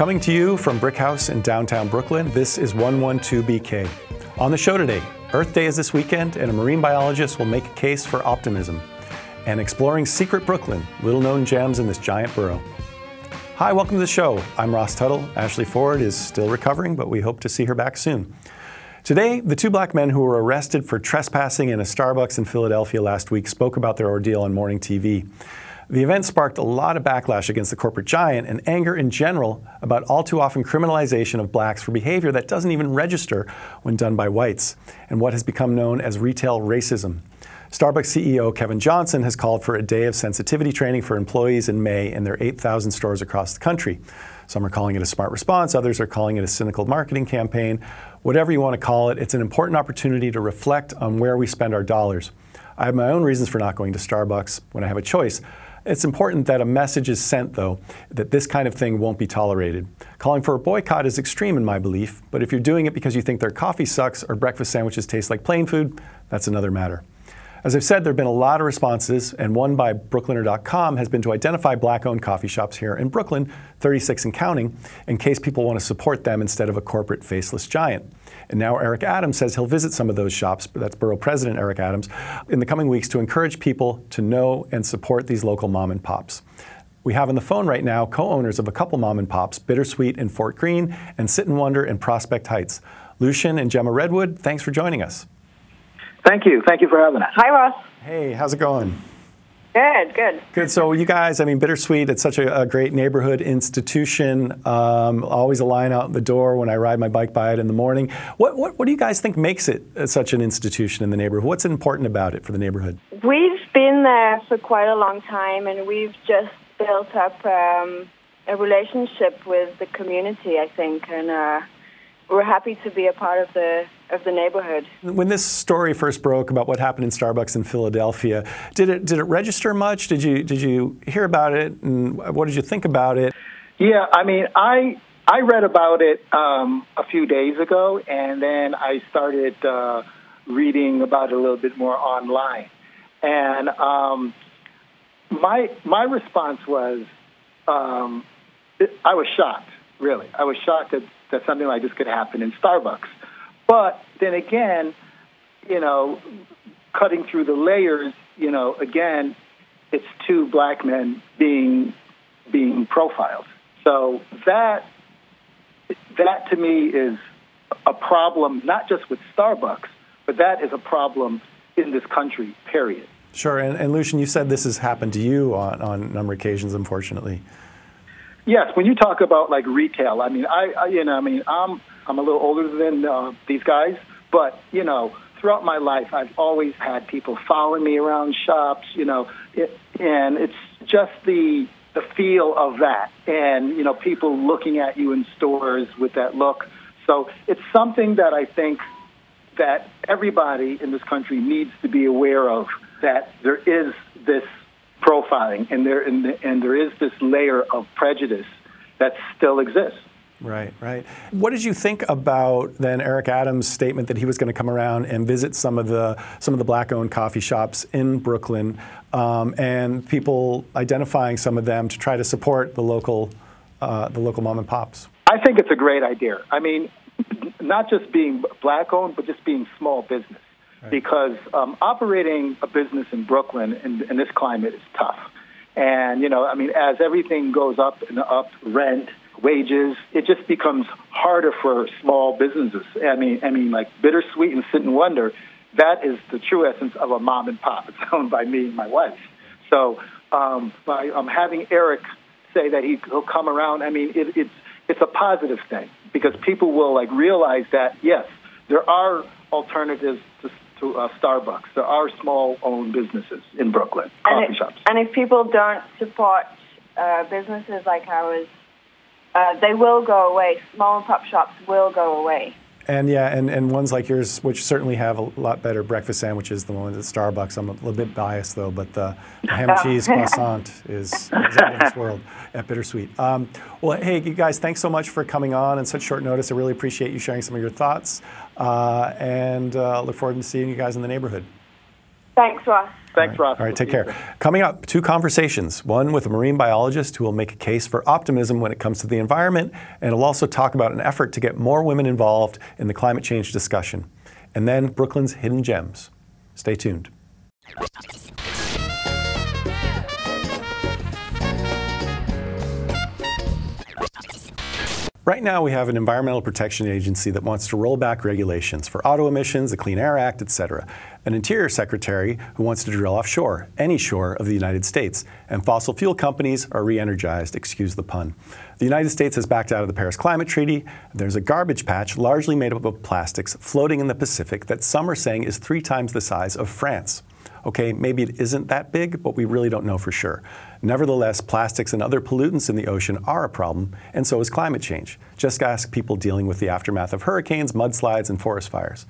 Coming to you from BRIC House in downtown Brooklyn, this is 112BK. On the show today, Earth Day is this weekend, and a marine biologist will make a case for optimism. And exploring secret Brooklyn, little known gems in this giant borough. Hi, welcome to the show. I'm Ross Tuttle. Ashley Ford is still recovering, but we hope to see her back soon. Today, the two black men who were arrested for trespassing in a Starbucks in Philadelphia last week spoke about their ordeal on morning TV. The event sparked a lot of backlash against the corporate giant and anger in general about all too often criminalization of blacks for behavior that doesn't even register when done by whites, and what has become known as retail racism. Starbucks CEO Kevin Johnson has called for a day of sensitivity training for employees in May in their 8,000 stores across the country. Some are calling it a smart response, others are calling it a cynical marketing campaign. Whatever you want to call it, it's an important opportunity to reflect on where we spend our dollars. I have my own reasons for not going to Starbucks when I have a choice, it's important that a message is sent, though, that this kind of thing won't be tolerated. Calling for a boycott is extreme in my belief, but if you're doing it because you think their coffee sucks or breakfast sandwiches taste like plain food, that's another matter. As I've said, there have been a lot of responses, and one by Brookliner.com has been to identify black owned coffee shops here in Brooklyn, 36 and counting, in case people want to support them instead of a corporate faceless giant. And now Eric Adams says he'll visit some of those shops, that's Borough President Eric Adams, in the coming weeks to encourage people to know and support these local mom and pops. We have on the phone right now co owners of a couple mom and pops, Bittersweet in Fort Greene and Sit and Wonder in Prospect Heights. Lucian and Gemma Redwood, thanks for joining us. Thank you. Thank you for having us. Hi, Ross. Hey, how's it going? Good, good. Good. So, you guys, I mean, Bittersweet, it's such a, a great neighborhood institution. Um, always a line out the door when I ride my bike by it in the morning. What, what, what do you guys think makes it such an institution in the neighborhood? What's important about it for the neighborhood? We've been there for quite a long time, and we've just built up um, a relationship with the community, I think, and uh, we're happy to be a part of the of the neighborhood. When this story first broke about what happened in Starbucks in Philadelphia, did it did it register much? Did you did you hear about it, and what did you think about it? Yeah, I mean, I I read about it um, a few days ago, and then I started uh, reading about it a little bit more online, and um, my my response was um, I was shocked. Really, I was shocked that, that something like this could happen in Starbucks. But then again, you know, cutting through the layers, you know, again, it's two black men being being profiled. So that that to me is a problem, not just with Starbucks, but that is a problem in this country. Period. Sure. And, and Lucian, you said this has happened to you on, on a number of occasions, unfortunately. Yes, when you talk about like retail, I mean, I, I you know, I mean, I'm I'm a little older than uh, these guys, but you know, throughout my life, I've always had people following me around shops. You know, it, and it's just the the feel of that, and you know, people looking at you in stores with that look. So it's something that I think that everybody in this country needs to be aware of. That there is this profiling, and there and, and there is this layer of prejudice that still exists. Right, right. What did you think about then Eric Adams' statement that he was going to come around and visit some of the some of the black-owned coffee shops in Brooklyn, um, and people identifying some of them to try to support the local uh, the local mom and pops? I think it's a great idea. I mean, not just being black-owned, but just being small business, right. because um, operating a business in Brooklyn in, in this climate is tough. And you know, I mean, as everything goes up and up, rent wages. It just becomes harder for small businesses. I mean, I mean, like Bittersweet and Sit and Wonder. That is the true essence of a mom and pop. It's owned by me and my wife. So um, by um, having Eric say that he, will come around, I mean, it, it's it's a positive thing because people will like realize that yes, there are alternatives to, to uh, Starbucks. There are small owned businesses in Brooklyn, coffee and shops. And if people don't support uh, businesses like ours, uh, they will go away. Small and pop shops will go away. And yeah, and, and ones like yours, which certainly have a lot better breakfast sandwiches than the ones at Starbucks. I'm a little bit biased though, but the, the ham and cheese croissant is, is out of this world at Bittersweet. Um, well, hey, you guys, thanks so much for coming on in such short notice. I really appreciate you sharing some of your thoughts, uh, and uh, look forward to seeing you guys in the neighborhood. Thanks, Ross. Thanks, All Ross. All right, take care. Coming up, two conversations. One with a marine biologist who will make a case for optimism when it comes to the environment, and will also talk about an effort to get more women involved in the climate change discussion. And then Brooklyn's hidden gems. Stay tuned. Right now, we have an environmental protection agency that wants to roll back regulations for auto emissions, the Clean Air Act, etc. An interior secretary who wants to drill offshore, any shore of the United States. And fossil fuel companies are re energized, excuse the pun. The United States has backed out of the Paris Climate Treaty. There's a garbage patch largely made up of plastics floating in the Pacific that some are saying is three times the size of France. Okay, maybe it isn't that big, but we really don't know for sure. Nevertheless, plastics and other pollutants in the ocean are a problem, and so is climate change. Just ask people dealing with the aftermath of hurricanes, mudslides, and forest fires.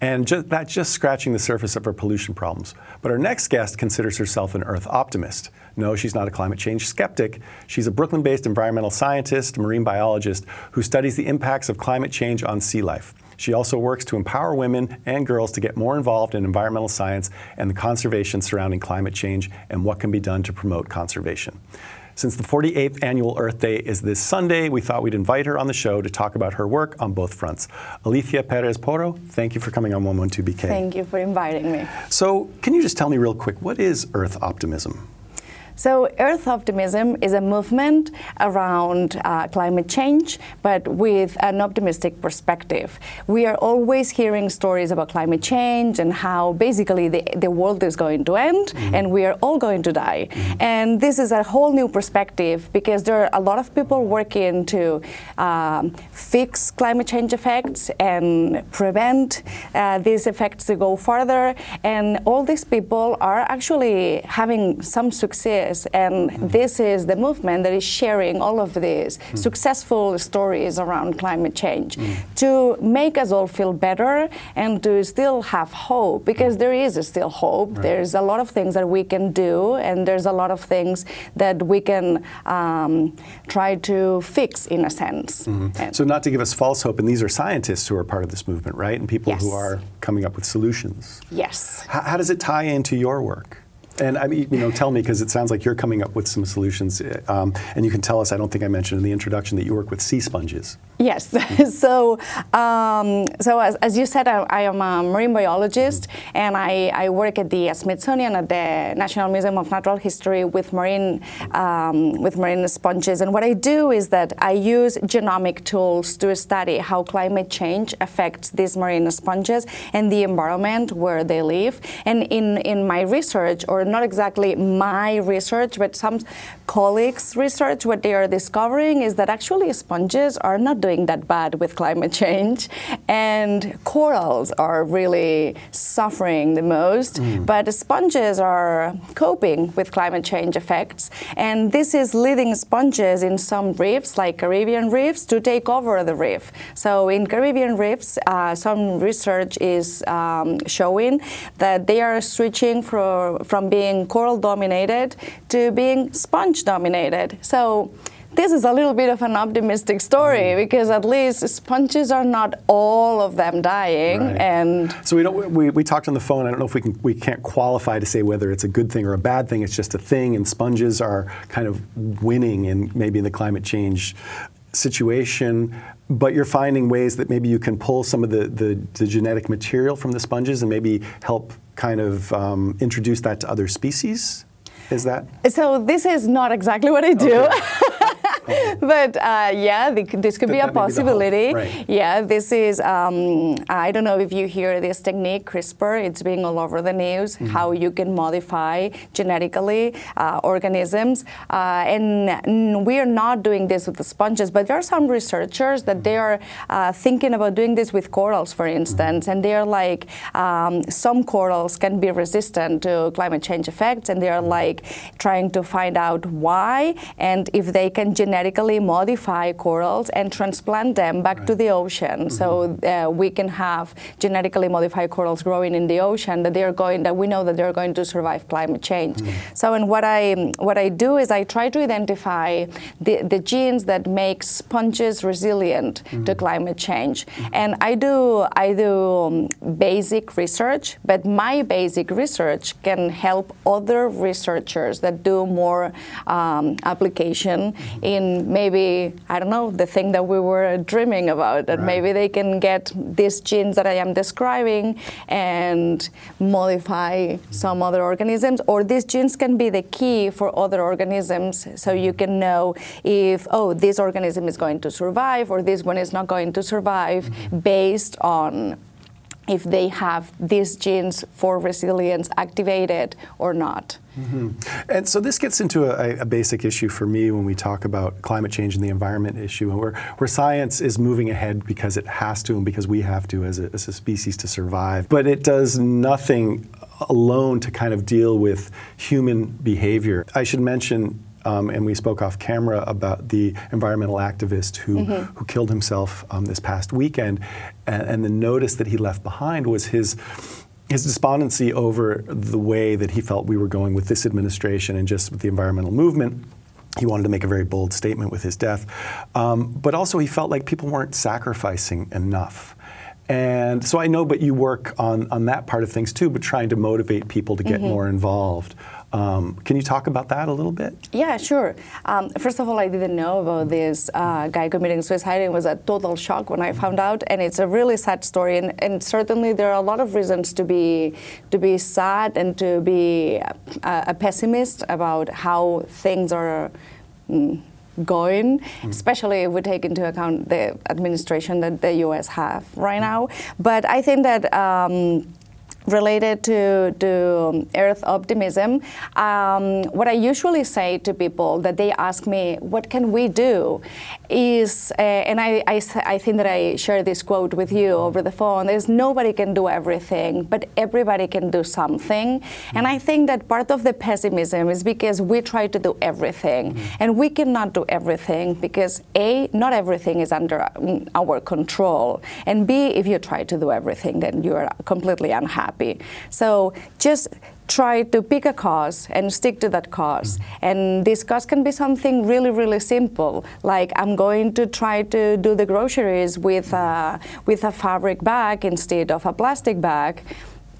And just, that's just scratching the surface of our pollution problems. But our next guest considers herself an Earth optimist. No, she's not a climate change skeptic. She's a Brooklyn based environmental scientist, marine biologist who studies the impacts of climate change on sea life. She also works to empower women and girls to get more involved in environmental science and the conservation surrounding climate change and what can be done to promote conservation. Since the 48th annual Earth Day is this Sunday, we thought we'd invite her on the show to talk about her work on both fronts. Alicia Perez Porro, thank you for coming on 112BK. Thank you for inviting me. So, can you just tell me real quick, what is Earth optimism? So, Earth optimism is a movement around uh, climate change, but with an optimistic perspective. We are always hearing stories about climate change and how basically the, the world is going to end mm-hmm. and we are all going to die. Mm-hmm. And this is a whole new perspective because there are a lot of people working to um, fix climate change effects and prevent uh, these effects to go further. And all these people are actually having some success and this is the movement that is sharing all of these mm. successful stories around climate change mm. to make us all feel better and to still have hope because there is still hope. Right. There's a lot of things that we can do, and there's a lot of things that we can um, try to fix in a sense. Mm-hmm. So, not to give us false hope, and these are scientists who are part of this movement, right? And people yes. who are coming up with solutions. Yes. H- how does it tie into your work? And I mean, you know, tell me because it sounds like you're coming up with some solutions, um, and you can tell us. I don't think I mentioned in the introduction that you work with sea sponges. Yes. so, um, so as, as, you said, I, I, am a marine biologist, mm-hmm. and I, I, work at the Smithsonian at the National Museum of Natural History with marine um, with marine sponges. And what I do is that I use genomic tools to study how climate change affects these marine sponges and the environment where they live. And in in my research, or not exactly my research, but some colleagues' research, what they are discovering is that actually sponges are not doing that bad with climate change, and corals are really suffering the most. Mm. But sponges are coping with climate change effects, and this is leading sponges in some reefs, like Caribbean reefs, to take over the reef. So in Caribbean reefs, uh, some research is um, showing that they are switching from, from being coral dominated to being sponge dominated. So this is a little bit of an optimistic story mm. because at least sponges are not all of them dying right. and so we don't we, we talked on the phone i don't know if we can we can't qualify to say whether it's a good thing or a bad thing it's just a thing and sponges are kind of winning in maybe in the climate change situation but you're finding ways that maybe you can pull some of the, the, the genetic material from the sponges and maybe help kind of um, introduce that to other species? Is that? So this is not exactly what I do. Okay. but uh, yeah, this could be a possibility. Right. Yeah, this is, um, I don't know if you hear this technique, CRISPR, it's being all over the news, mm-hmm. how you can modify genetically uh, organisms. Uh, and we are not doing this with the sponges, but there are some researchers that they are uh, thinking about doing this with corals, for instance, mm-hmm. and they are like, um, some corals can be resistant to climate change effects, and they are like trying to find out why and if they can genetically genetically modify corals and transplant them back right. to the ocean. Mm-hmm. So uh, we can have genetically modified corals growing in the ocean that they are going that we know that they're going to survive climate change. Mm-hmm. So and what I what I do is I try to identify the, the genes that make sponges resilient mm-hmm. to climate change. Mm-hmm. And I do I do um, basic research, but my basic research can help other researchers that do more um, application mm-hmm. In maybe I don't know the thing that we were dreaming about that right. maybe they can get these genes that I am describing and modify some other organisms or these genes can be the key for other organisms so you can know if oh this organism is going to survive or this one is not going to survive mm-hmm. based on if they have these genes for resilience activated or not. Mm-hmm. And so this gets into a, a, basic issue for me when we talk about climate change and the environment issue, where, where science is moving ahead because it has to and because we have to as a, as a species to survive. But it does nothing alone to kind of deal with human behavior. I should mention um, and we spoke off camera about the environmental activist who, mm-hmm. who killed himself um, this past weekend. And, and, the notice that he left behind was his, his despondency over the way that he felt we were going with this administration and just with the environmental movement. He wanted to make a very bold statement with his death. Um, but also, he felt like people weren't sacrificing enough. And so I know, but you work on, on that part of things too, but trying to motivate people to get mm-hmm. more involved. Um, can you talk about that a little bit? Yeah, sure. Um, first of all, I didn't know about this uh, guy committing suicide. It was a total shock when I found out, and it's a really sad story. And, and certainly, there are a lot of reasons to be to be sad and to be a, a pessimist about how things are. Mm, going, mm. especially if we take into account the administration that the U.S. have right now. But I think that um, related to, to earth optimism, um, what I usually say to people that they ask me, what can we do? Is, uh, and I, I, I, think that I share this quote with you over the phone, is nobody can do everything, but everybody can do something. Mm-hmm. And I think that part of the pessimism is because we try to do everything, mm-hmm. and we cannot do everything because A, not everything is under our control, and B, if you try to do everything, then you are completely unhappy. So just try to pick a cause and stick to that because mm-hmm. And this cause can be something really, really simple, like I'm going to try to do the groceries with a, with a fabric bag instead of a plastic bag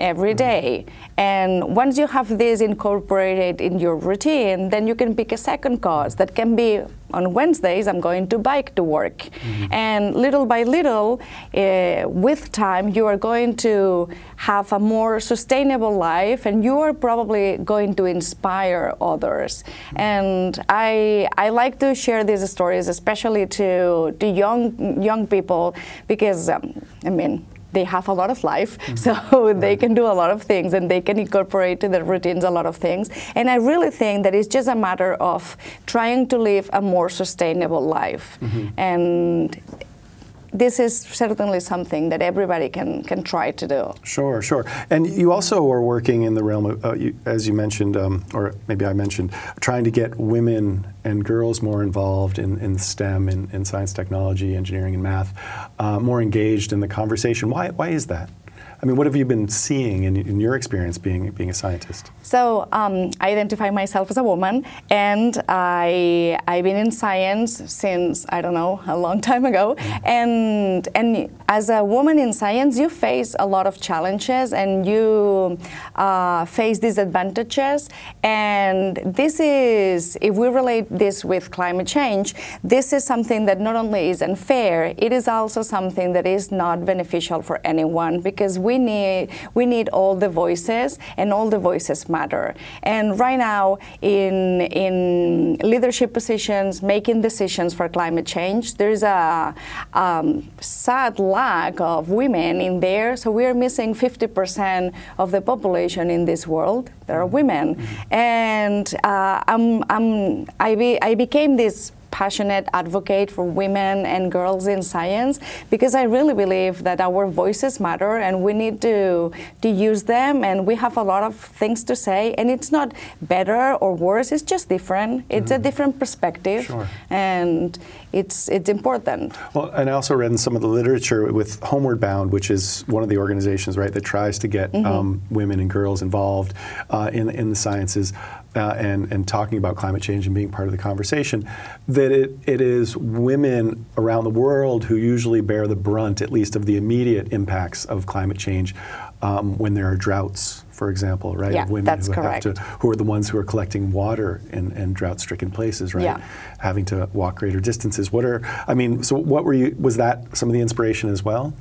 every day. And once you have this incorporated in your routine, then you can pick a second cause that can be on Wednesdays, I'm going to bike to work. Mm-hmm. And little by little, uh, with time, you are going to have a more sustainable life and you are probably going to inspire others. Mm-hmm. And I, I like to share these stories, especially to, to young, young people, because, um, I mean, they have a lot of life, mm-hmm. so they can do a lot of things and they can incorporate to their routines a lot of things. And I really think that it's just a matter of trying to live a more sustainable life. Mm-hmm. And this is certainly something that everybody can can try to do. Sure, sure. And you also are working in the realm of, uh, you, as you mentioned, um, or maybe I mentioned, trying to get women and girls more involved in, in STEM, in, in science, technology, engineering, and math, uh, more engaged in the conversation. Why, why is that? I mean, what have you been seeing in, in your experience being being a scientist? So um, I identify myself as a woman, and I I've been in science since I don't know a long time ago, mm-hmm. and and as a woman in science, you face a lot of challenges and you uh, face disadvantages, and this is if we relate this with climate change, this is something that not only is unfair, it is also something that is not beneficial for anyone because we we need we need all the voices, and all the voices matter. And right now, in in leadership positions, making decisions for climate change, there's a um, sad lack of women in there. So we are missing 50% of the population in this world. There are women, mm-hmm. and uh, I'm, I'm, I, be, I became this passionate advocate for women and girls in science because I really believe that our voices matter and we need to to use them and we have a lot of things to say and it's not better or worse it's just different it's mm-hmm. a different perspective sure. and it's it's important well and I also read in some of the literature with Homeward Bound which is one of the organizations right that tries to get mm-hmm. um, women and girls involved uh, in in the sciences uh, and, and talking about climate change and being part of the conversation, that it, it is women around the world who usually bear the brunt, at least, of the immediate impacts of climate change um, when there are droughts, for example, right? Yeah, women that's who correct. have to, who are the ones who are collecting water in, in drought-stricken places, right? Yeah. Having to walk greater distances. What are, I mean, so what were you, was that some of the inspiration as well?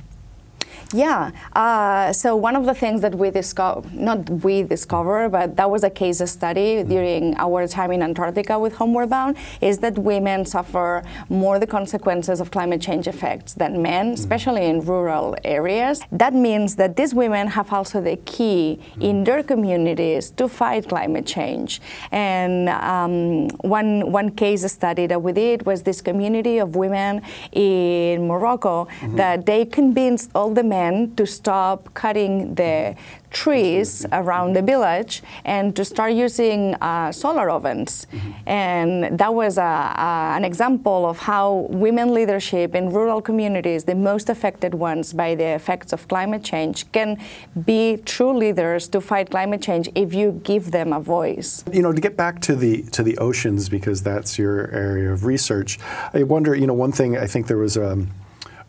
Yeah. Uh, so one of the things that we discovered, not we discovered, but that was a case study during our time in Antarctica with Homeward Bound, is that women suffer more the consequences of climate change effects than men, especially in rural areas. That means that these women have also the key in their communities to fight climate change. And um, one one case study that we did was this community of women in Morocco mm-hmm. that they convinced all the men to stop cutting the trees around the village and to start using uh, solar ovens. Mm-hmm. And that was a, a, an example of how women leadership in rural communities, the most affected ones by the effects of climate change, can be true leaders to fight climate change if you give them a voice. You know, to get back to the to the oceans because that's your area of research. I wonder, you know, one thing I think there was. Um,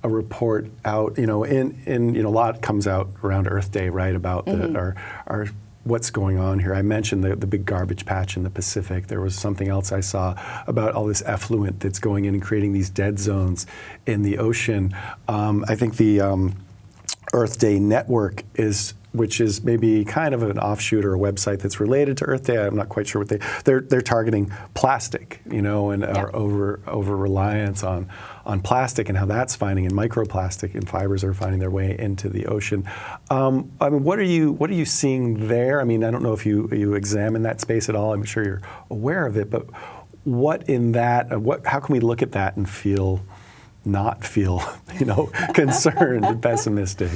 a report out, you know, in, in you know, a lot comes out around Earth Day, right, about mm-hmm. the, our, our what's going on here. I mentioned the, the big garbage patch in the Pacific. There was something else I saw about all this effluent that's going in and creating these dead zones in the ocean. Um, I think the um, Earth Day Network is which is maybe kind of an offshoot or a website that's related to Earth Day. I'm not quite sure what they they're they're targeting plastic, you know, and yeah. our over over reliance on on plastic and how that's finding and microplastic and fibers are finding their way into the ocean. Um, I mean, what are you what are you seeing there? I mean, I don't know if you you examine that space at all. I'm sure you're aware of it, but what in that? Uh, what how can we look at that and feel? Not feel, you know, concerned and pessimistic?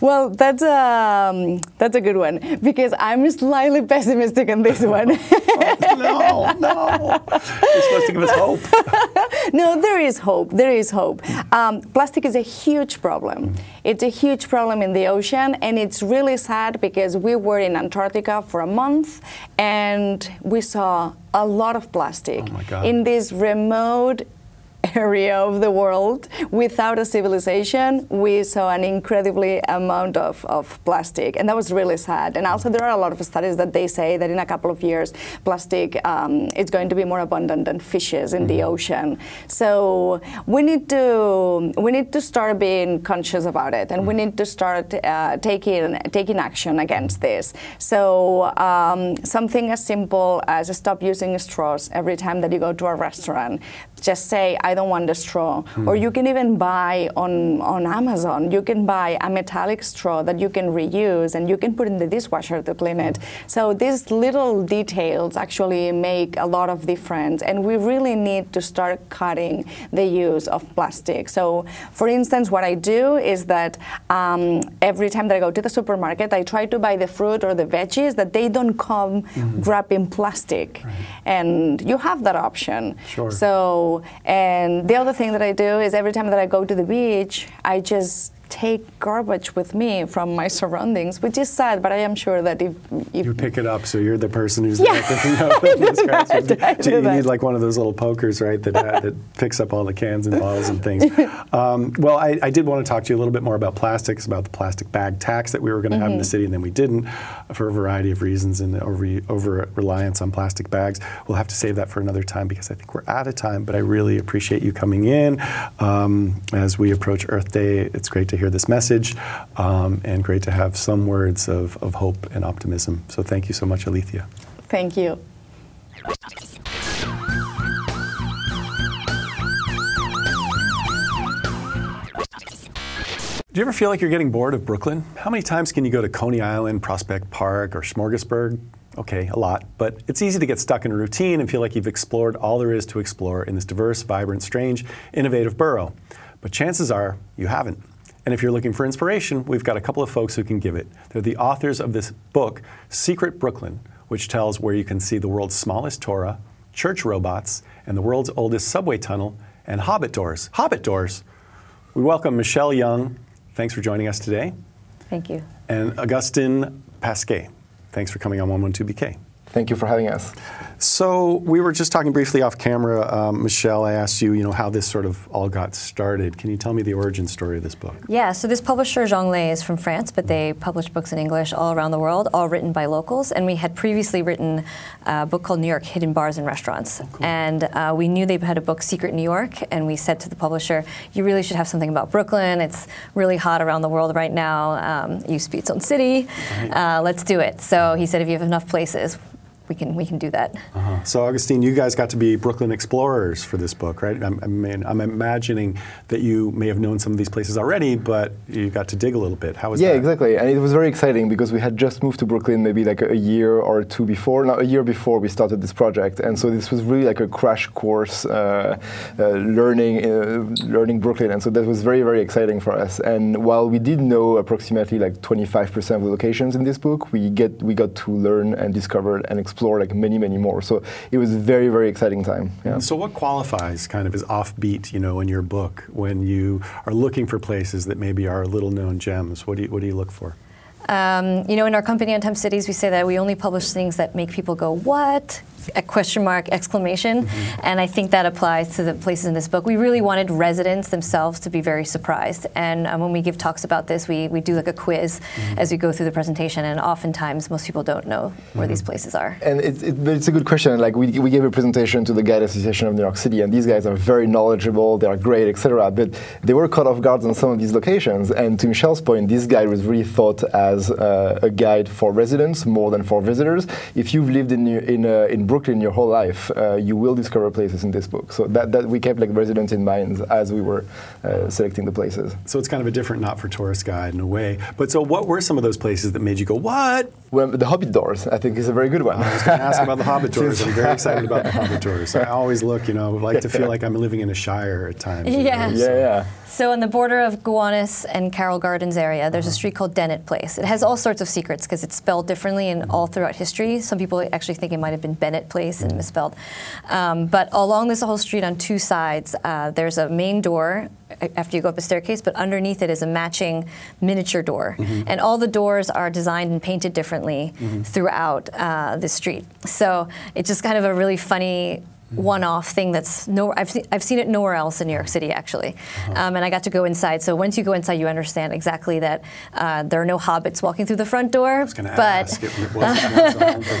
Well, that's a um, that's a good one because I'm slightly pessimistic on this one. no, no, you're supposed to give us hope. no, there is hope. There is hope. Um, plastic is a huge problem. Mm. It's a huge problem in the ocean, and it's really sad because we were in Antarctica for a month and we saw a lot of plastic oh in this remote area of the world without a civilization, we saw an incredibly amount of, of plastic, and that was really sad. And also, there are a lot of studies that they say that in a couple of years, plastic um, is going to be more abundant than fishes in mm-hmm. the ocean. So we need to we need to start being conscious about it, and we mm-hmm. need to start uh, taking taking action against this. So um, something as simple as stop using straws every time that you go to a restaurant just say I don't want the straw. Mm. Or you can even buy on, on Amazon, you can buy a metallic straw that you can reuse and you can put in the dishwasher to clean it. Mm. So these little details actually make a lot of difference and we really need to start cutting the use of plastic. So for instance, what I do is that um, every time that I go to the supermarket, I try to buy the fruit or the veggies that they don't come mm. wrapped in plastic. Right. And you have that option. Sure. So and the other thing that I do is every time that I go to the beach, I just take garbage with me from my surroundings, which is sad, but I am sure that if, if you pick it up, so you're the person who's yeah, picking up that, so you need like one of those little pokers, right, that uh, that picks up all the cans and bottles and things. Um, well, I, I, did want to talk to you a little bit more about plastics, about the plastic bag tax that we were going to mm-hmm. have in the mm-hmm. city, and then we didn't for a variety of reasons and over over reliance on plastic bags. We'll have to save that for another time because I think we're out of time. But I really appreciate you coming in um, as we approach Earth Day. It's great to to hear this message um, and great to have some words of, of hope and optimism. So thank you so much, Alicia. Thank you. Do you ever feel like you're getting bored of Brooklyn? How many times can you go to Coney Island, Prospect Park, or Smorgasburg? Okay, a lot, but it's easy to get stuck in a routine and feel like you've explored all there is to explore in this diverse, vibrant, strange, innovative borough. But chances are you haven't. And if you're looking for inspiration, we've got a couple of folks who can give it. They're the authors of this book, Secret Brooklyn, which tells where you can see the world's smallest Torah, church robots, and the world's oldest subway tunnel, and Hobbit doors. Hobbit doors! We welcome Michelle Young. Thanks for joining us today. Thank you. And Augustin Pasquet. Thanks for coming on 112BK. Thank you for having us. So we were just talking briefly off camera. Um, Michelle, I asked you, you know, how this sort of all got started. Can you tell me the origin story of this book? Yeah, so this publisher, Jonglez, is from France, but they publish books in English all around the world, all written by locals. And we had previously written a book called New York Hidden Bars and Restaurants. Oh, cool. And uh, we knew they had a book, Secret New York, and we said to the publisher, you really should have something about Brooklyn. It's really hot around the world right now. Um, it used to be its own city. Right. Uh, let's do it. So he said, if you have enough places, we can we can do that. Uh-huh. So, Augustin, you guys got to be Brooklyn explorers for this book, right? I'm, I mean, I'm imagining that you may have known some of these places already, but you got to dig a little bit. How was yeah, that? Yeah, exactly. And it was very exciting because we had just moved to Brooklyn maybe like a year or two before, not a year before we started this project. And so this was really like a crash course uh, uh, learning uh, learning Brooklyn. And so that was very very exciting for us. And while we did know approximately like 25% of the locations in this book, we get we got to learn and discover and explore like many many more. So it was a very very exciting time. Yeah. So, what qualifies kind of as offbeat, you know, in your book when you are looking for places that maybe are little known gems? What do you, what do you look for? Um, you know, in our company, Untapped Cities, we say that we only publish things that make people go, what? A question mark, exclamation. Mm-hmm. And I think that applies to the places in this book. We really wanted residents themselves to be very surprised. And um, when we give talks about this, we, we do like a quiz mm-hmm. as we go through the presentation. And oftentimes, most people don't know where mm-hmm. these places are. And it, it, it's a good question. Like, we, we gave a presentation to the Guide Association of New York City, and these guys are very knowledgeable, they are great, etc. But they were caught off guard on some of these locations. And to Michelle's point, this guide was really thought as uh, a guide for residents more than for visitors. If you've lived in, in, uh, in Brooklyn your whole life, uh, you will discover places in this book. So that, that we kept like residents in mind as we were uh, selecting the places. So it's kind of a different not for tourist guide in a way. But so what were some of those places that made you go, what? Well, the Hobbit doors, I think, is a very good one. I was going to ask about the Hobbit doors. I'm very excited about the Hobbit doors. I always look, you know, like to feel like I'm living in a shire at times. Yeah. Yeah, yeah. So on the border of Gowanus and Carroll Gardens area, there's uh-huh. a street called Dennett Place. It has all sorts of secrets because it's spelled differently and all throughout history. Some people actually think it might have been Bennett Place and misspelled. Um, but along this whole street on two sides, uh, there's a main door after you go up a staircase, but underneath it is a matching miniature door. Mm-hmm. And all the doors are designed and painted differently mm-hmm. throughout uh, the street. So it's just kind of a really funny one-off thing that's no I've seen I've seen it nowhere else in New York City actually, uh-huh. um, and I got to go inside. So once you go inside, you understand exactly that uh, there are no hobbits walking through the front door. but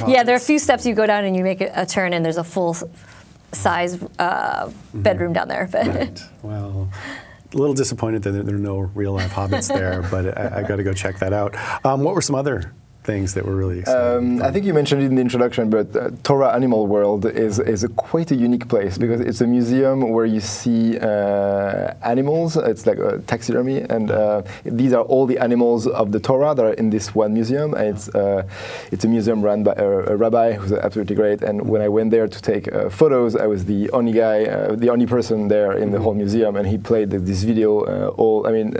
yeah, there are a few steps you go down and you make a, a turn, and there's a full size uh, mm-hmm. bedroom down there. right. Well. A little disappointed that there are no real life hobbits there, but I, I got to go check that out. Um, what were some other things that were really exciting? Um, I think you mentioned it in the introduction, but uh, Torah Animal World is, is a quite a unique place because it's a museum where you see uh, animals. It's like a taxidermy, and uh, these are all the animals of the Torah that are in this one museum. And it's, uh, it's a museum run by a, a, rabbi who's absolutely great. And when I went there to take uh, photos, I was the only guy, uh, the only person there in the whole museum, and he played this video all, I mean,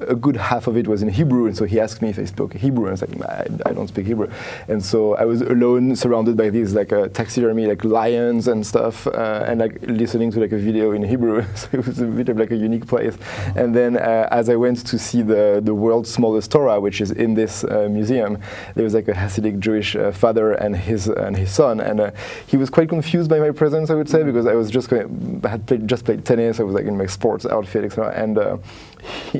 a good half of it was in Hebrew, and so he asked me if I spoke Hebrew, and I was like, I, I don't speak Hebrew, and so I was alone, surrounded by these like uh, taxidermy, like lions and stuff, uh, and like listening to like a video in Hebrew. so it was a bit of like a unique place. And then uh, as I went to see the the world's smallest Torah, which is in this uh, museum, there was like a Hasidic Jewish uh, father and his and his son, and uh, he was quite confused by my presence, I would say, because I was just going, I had played, just played tennis, I was like in my sports outfit, etc. And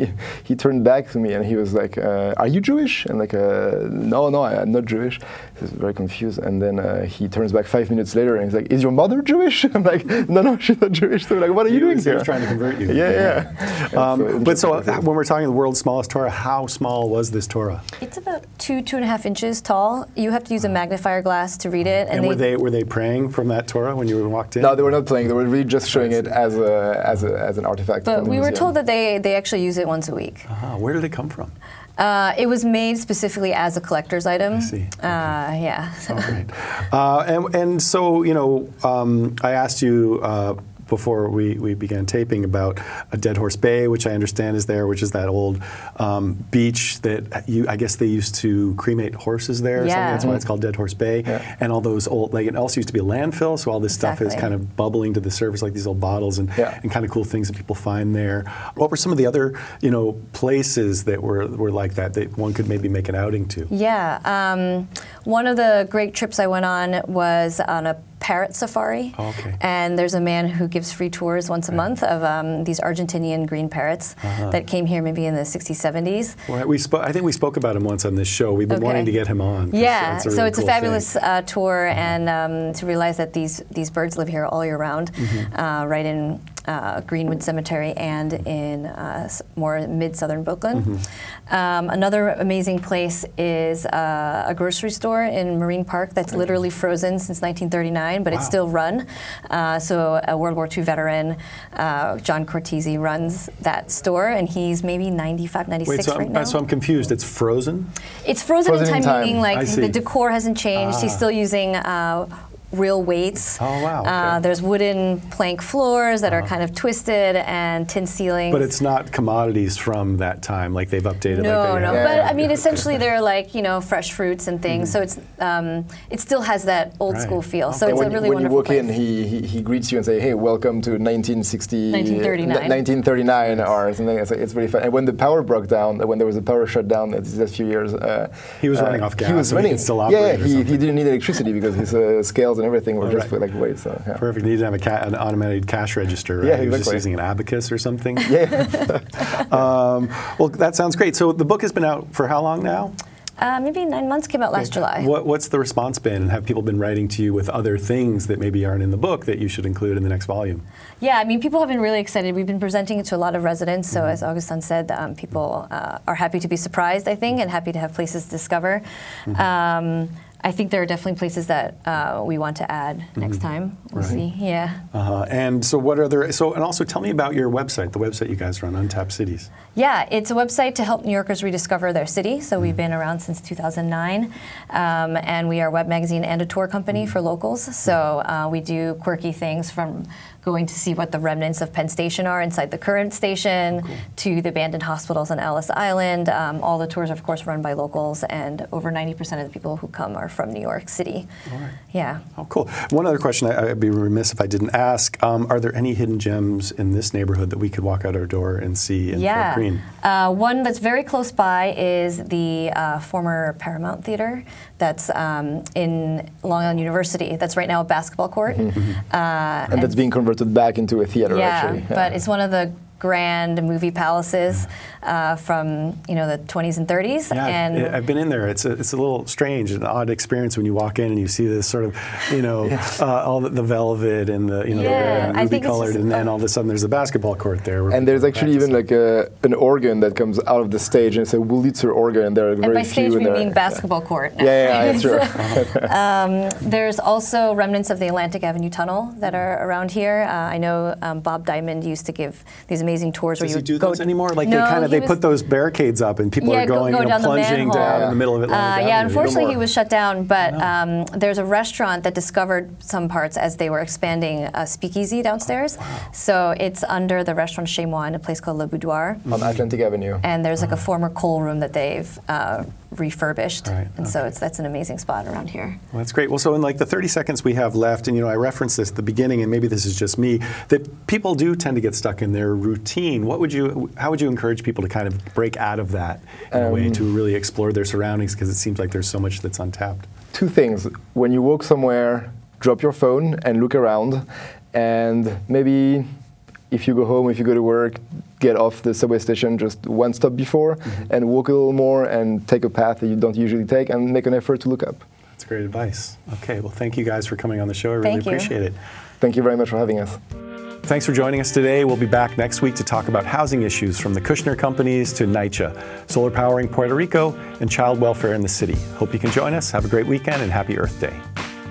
he, turned back to me and he was like, uh, "Are you Jewish?" And like, uh, "No, no, I, am not Jewish." He's very confused, and then uh, he turns back five minutes later and he's like, "Is your mother Jewish?" I'm like, "No, no, she's not Jewish." So like, "What are you doing here?" He's trying to convert you. Yeah, yeah. yeah. Um, so but so uh, when we're talking the world's smallest Torah, how small was this Torah? It's about two, two and a half inches tall. You have to use a magnifier glass to read it. And, and they, were they were they praying from that Torah when you walked in? No, they were not playing. They were really just showing it as a as a as an artifact. But we museum. were told that they they actually use it once a week. Uh-huh. Where did it come from? Uh, it was made specifically as a collector's item. I see. Uh, yeah. All right. Uh, and, and so, you know, um, I asked you uh, before we, we began taping about a Dead Horse Bay, which I understand is there, which is that old um, beach that you, I guess they used to cremate horses there. Or something. Yeah. That's why it's called Dead Horse Bay. Yeah. And all those old, like it also used to be a landfill, so all this stuff is kind of bubbling to the surface like these old bottles and, Yeah. and kind of cool things that people find there. What were some of the other, you know, places that were, were like that that one could maybe make an outing to? Yeah. Um, one of the great trips I went on was on a parrot safari. Oh, okay. And there's a man who gives free tours once a month of um, these Argentinian green parrots Uh-huh. that came here maybe in the 60s, 70s. Well, we spo- I think we spoke about him once on this show. We've been Okay. wanting to get him on. Yeah, a so it's a cool thing. fabulous uh, tour, and um, to realize that these these birds live here all year round, Mm-hmm. uh, right in uh, Greenwood Cemetery and in uh, more mid southern Brooklyn. Mm-hmm. Um, another amazing place is uh, a grocery store in Marine Park that's literally frozen since 1939, but it's still run. Uh, so a World War II veteran, uh, John Cortese, runs that store, and he's maybe 95, 96 Wait, so, right I'm, now. so I'm confused. It's frozen? It's frozen, Frozen in in time, time. meaning like the decor hasn't changed. He's Ah. still using uh, real weights. Oh, wow, Uh, okay. Uh-huh. there's wooden plank floors that are kind of twisted and tin ceilings. But it's not commodities from that time, like they've updated. no, like they no. have. But I mean, essentially, they're like you know fresh fruits and things. So it's um, it still has that old Right. school feel. So And it's when, a really when you wonderful walk in, he, he, he greets you and say, "Hey, welcome to 1960, 1939. 1939 or something." It's, it's really fun. And when the power broke down, when there was a power shutdown that that few years, uh, He was uh, running off gas. He gas, was so he running. could still yeah, operate yeah. He, something. he didn't need electricity because his uh, scales and everything were Oh, just right. like weights. So, yeah. Perfect. You need to have a ca- an automated cash register, right? Yeah, He was just using an abacus or something. Yeah. Um, well, that sounds great. So the book has been out for how long now? Uh, maybe nine months came out last July. What, what's the response been? And have people been writing to you with other things that maybe aren't in the book that you should include in the next volume? Yeah, I mean, people have been really excited. We've been presenting it to a lot of residents. So, Mm-hmm. as Augustin said, um, people uh, are happy to be surprised, I think, and happy to have places to discover. Mm-hmm. Um, I think there are definitely places that uh, we want to add next time. We'll Mm-hmm. Right. see. Yeah. Uh-huh. And so, what are there? So, and also tell me about your website, the website you guys run, Untapped Cities. Yeah, it's a website to help New Yorkers rediscover their city. So Mm-hmm. we've been around since 2009, um, and we are a web magazine and a tour company Mm-hmm. for locals. So uh, we do quirky things from going to see what the remnants of Penn Station are inside the current station to the abandoned hospitals on Ellis Island. Um, all the tours, are, of course, run by locals, and over 90% of the people who come are from New York City. Yeah. Oh, cool. One other question I, I'd be remiss if I didn't ask: um, Are there any hidden gems in this neighborhood that we could walk out our door and see in Fort Greene? Uh, one that's very close by is the uh, former Paramount Theater that's um, in Long Island University. That's right now a basketball court. Uh, and that's being converted back into a theater, yeah, actually. but it's one of the grand movie palaces uh, from you know the 20s and 30s. Yeah, and I- I've been in there. It's a, it's a little strange, an odd experience when you walk in and you see this sort of, you know, uh, all the, the velvet and the, you know, Yeah, the red I ruby colored, just- and then all of a sudden there's a basketball court there. And there's people actually even like a, an organ that comes out of the stage, and it's a Wurlitzer organ, and there are and very by stage in we there. mean basketball court. Yeah, yeah, yeah, sure. There's also remnants of the Atlantic Avenue Tunnel that are around here. Uh, I know um, Bob Diamond used to give these amazing tours where you he do go those anymore? Like no, they kind of they was- put those barricades up and people Yeah, are go- going, go you know, down the plunging manhole. down in the middle of Uh, yeah, unfortunately more. he was shut down, but um, there's a restaurant that discovered some parts as they were expanding a speakeasy downstairs. So it's under the restaurant Chez Moi in a place called Le Boudoir. on Atlantic Avenue. And there's like a former coal room that they've uh, refurbished. Right, And so it's that's an amazing spot around here. Well, that's great. Well, so in like the 30 seconds we have left, and you know, I referenced this at the beginning, and maybe this is just me, that people do tend to get stuck in their routine. What would you, how would you encourage people to kind of break out of that in a way Um, to really explore their surroundings? Because it seems like there's so much that's untapped. Two things. When you walk somewhere, drop your phone and look around, and maybe if you go home, if you go to work, get off the subway station just one stop before Mm-hmm. and walk a little more and take a path that you don't usually take and make an effort to look up. That's great advice. Okay, well, thank you guys for coming on the show. I really Thank you. appreciate it. Thank you very much for having us. Thanks for joining us today. We'll be back next week to talk about housing issues from the Kushner companies to NYCHA, solar powering Puerto Rico, and child welfare in the city. Hope you can join us. Have a great weekend and happy Earth Day.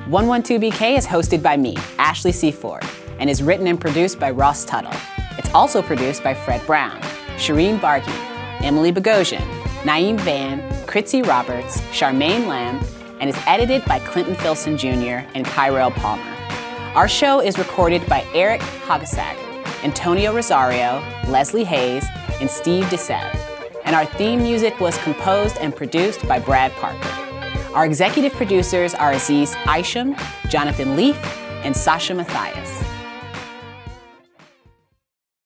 112BK is hosted by me, Ashley C. Ford, and is written and produced by Ross Tuttle. It's also produced by Fred Brown, Shireen Barkey, Emily Bogosian, Naeem Van, Kritzy Roberts, Charmaine Lamb, and is edited by Clinton Filson Jr. and Kyrell Palmer. Our show is recorded by Eric Hagasag, Antonio Rosario, Leslie Hayes, and Steve DeSev. And our theme music was composed and produced by Brad Parker. Our executive producers are Aziz Isham, Jonathan Leaf, and Sasha Matthias.